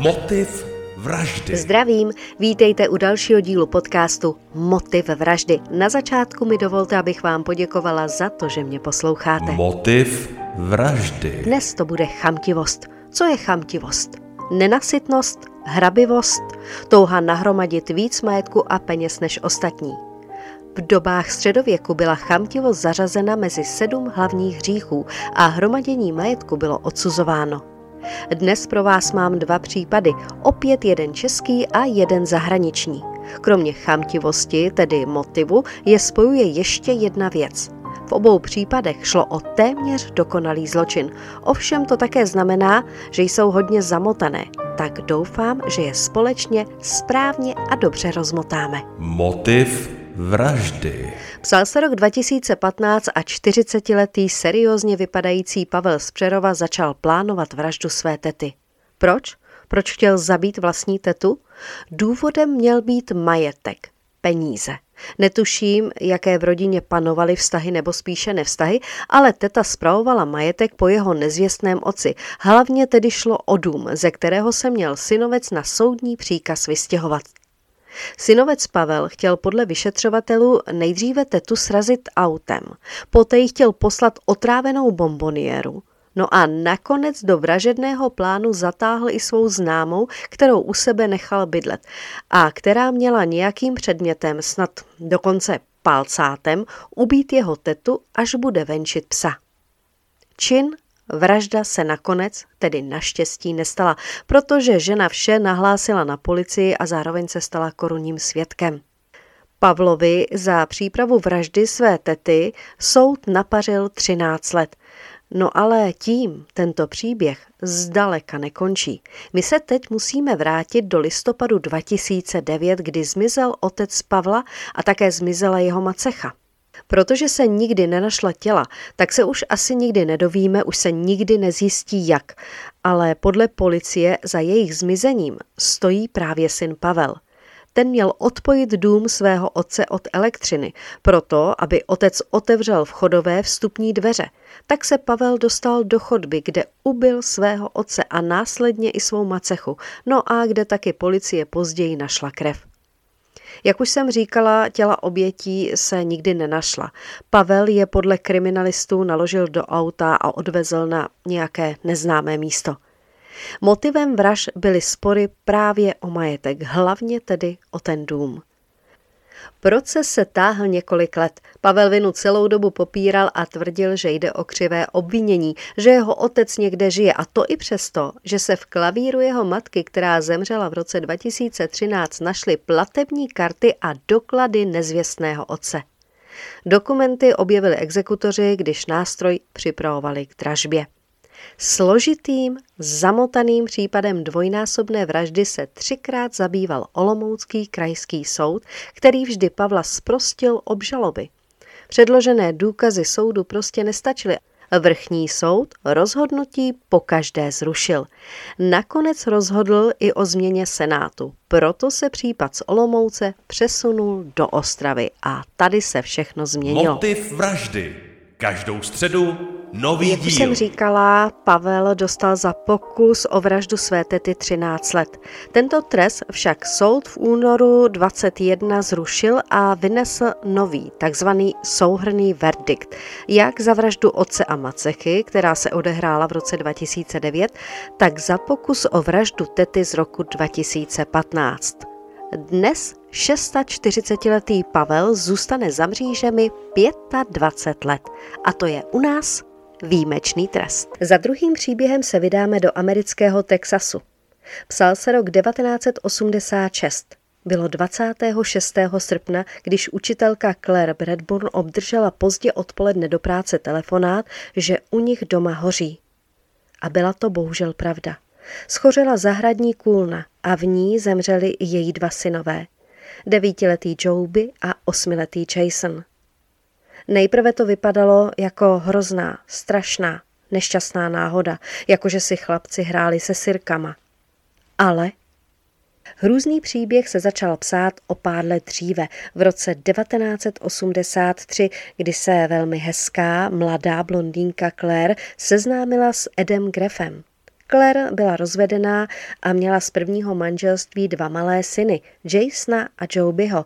Motiv vraždy. Zdravím, vítejte u dalšího dílu podcastu Motiv vraždy. Na začátku mi dovolte, abych vám poděkovala za to, že mě posloucháte. Motiv vraždy. Dnes to bude chamtivost. Co je chamtivost? Nenasytnost, hrabivost, touha nahromadit víc majetku a peněz než ostatní. V dobách středověku byla chamtivost zařazena mezi sedm hlavních hříchů a hromadění majetku bylo odsuzováno. Dnes pro vás mám dva případy, opět jeden český a jeden zahraniční. Kromě chamtivosti, tedy motivu, je spojuje ještě jedna věc. V obou případech šlo o téměř dokonalý zločin. Ovšem to také znamená, že jsou hodně zamotané. Tak doufám, že je společně správně a dobře rozmotáme. Motiv vraždy. Psal se rok 2015 a 40-letý seriózně vypadající Pavel Spřerova začal plánovat vraždu své tety. Proč? Proč chtěl zabít vlastní tetu? Důvodem měl být majetek, peníze. Netuším, jaké v rodině panovaly vztahy nebo spíše nevztahy, ale teta spravovala majetek po jeho nezvěstném oci. Hlavně tedy šlo o dům, ze kterého se měl synovec na soudní příkaz vystěhovat. Synovec Pavel chtěl podle vyšetřovatelů nejdříve tetu srazit autem, poté ji chtěl poslat otrávenou bomboniéru, No a nakonec do vražedného plánu zatáhl i svou známou, kterou u sebe nechal bydlet a která měla nějakým předmětem, snad dokonce palcátem, ubít jeho tetu, až bude venčit psa. Čin Vražda se nakonec, tedy naštěstí, nestala, protože žena vše nahlásila na policii a zároveň se stala korunním svědkem. Pavlovi za přípravu vraždy své tety soud napařil 13 let. No ale tím tento příběh zdaleka nekončí. My se teď musíme vrátit do listopadu 2009, kdy zmizel otec Pavla a také zmizela jeho macecha. Protože se nikdy nenašla těla, tak se už asi nikdy nedovíme, už se nikdy nezjistí jak. Ale podle policie za jejich zmizením stojí právě syn Pavel. Ten měl odpojit dům svého otce od elektřiny, proto, aby otec otevřel vchodové vstupní dveře. Tak se Pavel dostal do chodby, kde ubil svého otce a následně i svou macechu, no a kde taky policie později našla krev. Jak už jsem říkala, těla obětí se nikdy nenašla. Pavel je podle kriminalistů naložil do auta a odvezl na nějaké neznámé místo. Motivem vraž byly spory právě o majetek, hlavně tedy o ten dům. Proces se táhl několik let. Pavel vinu celou dobu popíral a tvrdil, že jde o křivé obvinění, že jeho otec někde žije a to i přesto, že se v klavíru jeho matky, která zemřela v roce 2013, našly platební karty a doklady nezvěstného otce. Dokumenty objevili exekutoři, když nástroj připravovali k dražbě. Složitým, zamotaným případem dvojnásobné vraždy se třikrát zabýval Olomoucký krajský soud, který vždy Pavla zprostil obžaloby. Předložené důkazy soudu prostě nestačily. Vrchní soud rozhodnutí pokaždé zrušil. Nakonec rozhodl i o změně Senátu. Proto se případ z Olomouce přesunul do Ostravy a tady se všechno změnilo. Motiv vraždy. Každou středu nový Jak díl. jsem říkala, Pavel dostal za pokus o vraždu své tety 13 let. Tento trest však soud v únoru 21 zrušil a vynesl nový, takzvaný souhrný verdikt, jak za vraždu otce a macechy, která se odehrála v roce 2009, tak za pokus o vraždu tety z roku 2015. Dnes 640-letý Pavel zůstane za mřížemi 25 let. A to je u nás výjimečný trest. Za druhým příběhem se vydáme do amerického Texasu. Psal se rok 1986. Bylo 26. srpna, když učitelka Claire Bradburn obdržela pozdě odpoledne do práce telefonát, že u nich doma hoří. A byla to bohužel pravda. Schořela zahradní kůlna a v ní zemřeli její dva synové. Devítiletý Joby a osmiletý Jason. Nejprve to vypadalo jako hrozná, strašná, nešťastná náhoda, jakože si chlapci hráli se sirkama. Ale Hrůzný příběh se začal psát o pár let dříve, v roce 1983, kdy se velmi hezká, mladá blondýnka Claire seznámila s Edem Greffem. Claire byla rozvedená a měla z prvního manželství dva malé syny, Jasona a Jobyho.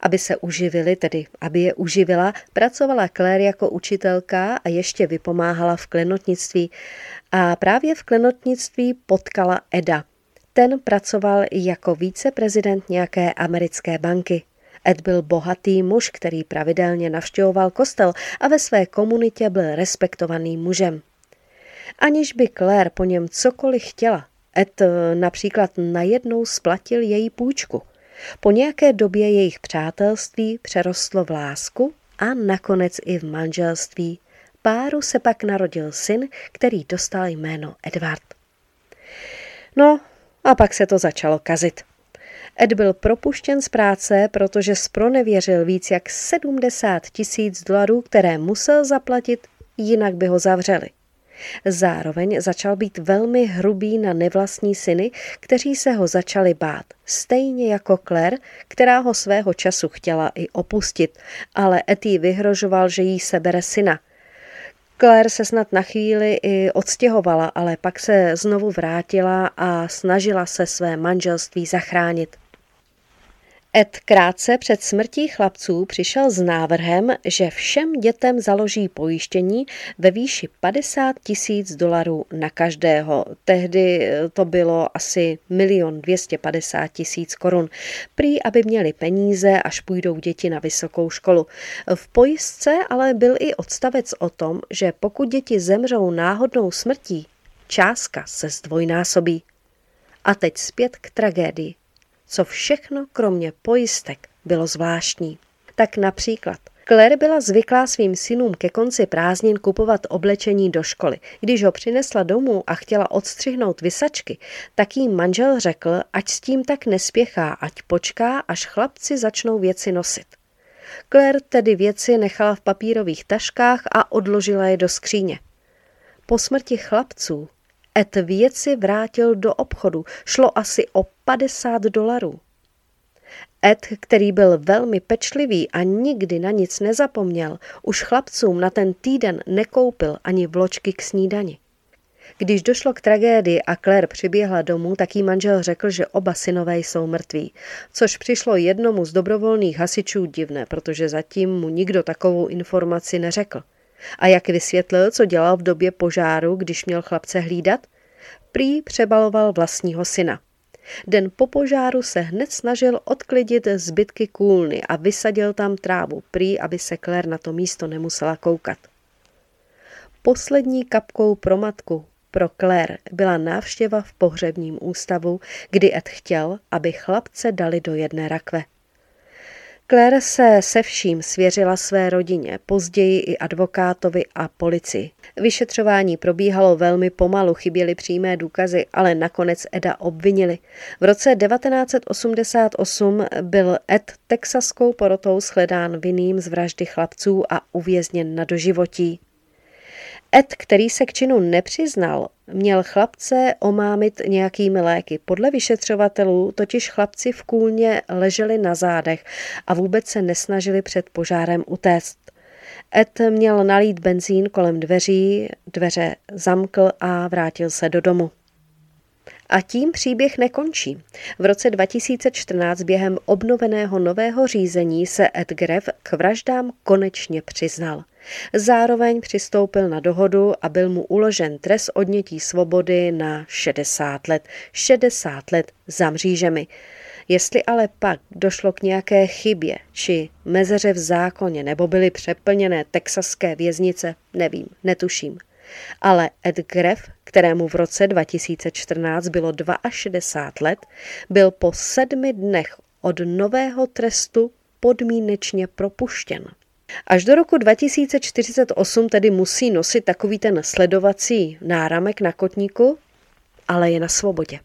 Aby se uživili, tedy aby je uživila, pracovala Claire jako učitelka a ještě vypomáhala v klenotnictví. A právě v klenotnictví potkala Eda. Ten pracoval jako víceprezident nějaké americké banky. Ed byl bohatý muž, který pravidelně navštěvoval kostel a ve své komunitě byl respektovaným mužem. Aniž by Claire po něm cokoliv chtěla, Ed eh, například najednou splatil její půjčku. Po nějaké době jejich přátelství přerostlo v lásku a nakonec i v manželství. Páru se pak narodil syn, který dostal jméno Edward. No, a pak se to začalo kazit. Ed byl propuštěn z práce, protože spronevěřil víc jak 70 tisíc dolarů, které musel zaplatit, jinak by ho zavřeli. Zároveň začal být velmi hrubý na nevlastní syny, kteří se ho začali bát, stejně jako Claire, která ho svého času chtěla i opustit, ale Etty vyhrožoval, že jí sebere syna. Claire se snad na chvíli i odstěhovala, ale pak se znovu vrátila a snažila se své manželství zachránit. Ed krátce před smrtí chlapců přišel s návrhem, že všem dětem založí pojištění ve výši 50 tisíc dolarů na každého. Tehdy to bylo asi milion 250 tisíc korun. Prý, aby měli peníze, až půjdou děti na vysokou školu. V pojistce ale byl i odstavec o tom, že pokud děti zemřou náhodnou smrtí, částka se zdvojnásobí. A teď zpět k tragédii co všechno kromě pojistek bylo zvláštní. Tak například Claire byla zvyklá svým synům ke konci prázdnin kupovat oblečení do školy. Když ho přinesla domů a chtěla odstřihnout vysačky, tak jí manžel řekl, ať s tím tak nespěchá, ať počká, až chlapci začnou věci nosit. Claire tedy věci nechala v papírových taškách a odložila je do skříně. Po smrti chlapců Ed věci vrátil do obchodu. Šlo asi o 50 dolarů. Ed, který byl velmi pečlivý a nikdy na nic nezapomněl, už chlapcům na ten týden nekoupil ani vločky k snídani. Když došlo k tragédii a Claire přiběhla domů, tak jí manžel řekl, že oba synové jsou mrtví, což přišlo jednomu z dobrovolných hasičů divné, protože zatím mu nikdo takovou informaci neřekl. A jak vysvětlil, co dělal v době požáru, když měl chlapce hlídat? Prý přebaloval vlastního syna. Den po požáru se hned snažil odklidit zbytky kůlny a vysadil tam trávu, prý, aby se Claire na to místo nemusela koukat. Poslední kapkou pro matku pro Claire byla návštěva v pohřebním ústavu, kdy Ed chtěl, aby chlapce dali do jedné rakve. Claire se se vším svěřila své rodině, později i advokátovi a policii. Vyšetřování probíhalo velmi pomalu, chyběly přímé důkazy, ale nakonec Eda obvinili. V roce 1988 byl Ed texaskou porotou shledán vinným z vraždy chlapců a uvězněn na doživotí. Ed, který se k činu nepřiznal, měl chlapce omámit nějakými léky. Podle vyšetřovatelů totiž chlapci v kůlně leželi na zádech a vůbec se nesnažili před požárem utéct. Ed měl nalít benzín kolem dveří, dveře zamkl a vrátil se do domu. A tím příběh nekončí. V roce 2014 během obnoveného nového řízení se Ed Grev k vraždám konečně přiznal. Zároveň přistoupil na dohodu a byl mu uložen trest odnětí svobody na 60 let. 60 let za mřížemi. Jestli ale pak došlo k nějaké chybě či mezeře v zákoně nebo byly přeplněné texaské věznice, nevím, netuším. Ale Ed Greff, kterému v roce 2014 bylo 62 let, byl po sedmi dnech od nového trestu podmínečně propuštěn. Až do roku 2048 tedy musí nosit takový ten sledovací náramek na kotníku, ale je na svobodě.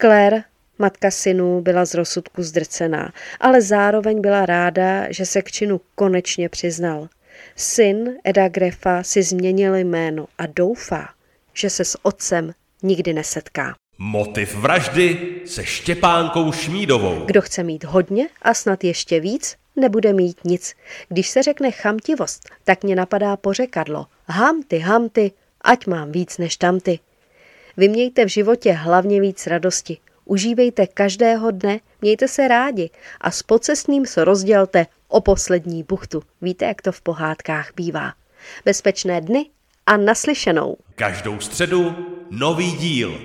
Claire, matka synů, byla z rozsudku zdrcená, ale zároveň byla ráda, že se k činu konečně přiznal. Syn Eda Grefa si změnil jméno a doufá, že se s otcem nikdy nesetká. Motiv vraždy se Štěpánkou Šmídovou. Kdo chce mít hodně a snad ještě víc, nebude mít nic. Když se řekne chamtivost, tak mě napadá pořekadlo. Hamty, hamty, ať mám víc než tamty. Vymějte v životě hlavně víc radosti. Užívejte každého dne, mějte se rádi a s pocestným se rozdělte o poslední buchtu. Víte, jak to v pohádkách bývá. Bezpečné dny a naslyšenou. Každou středu nový díl.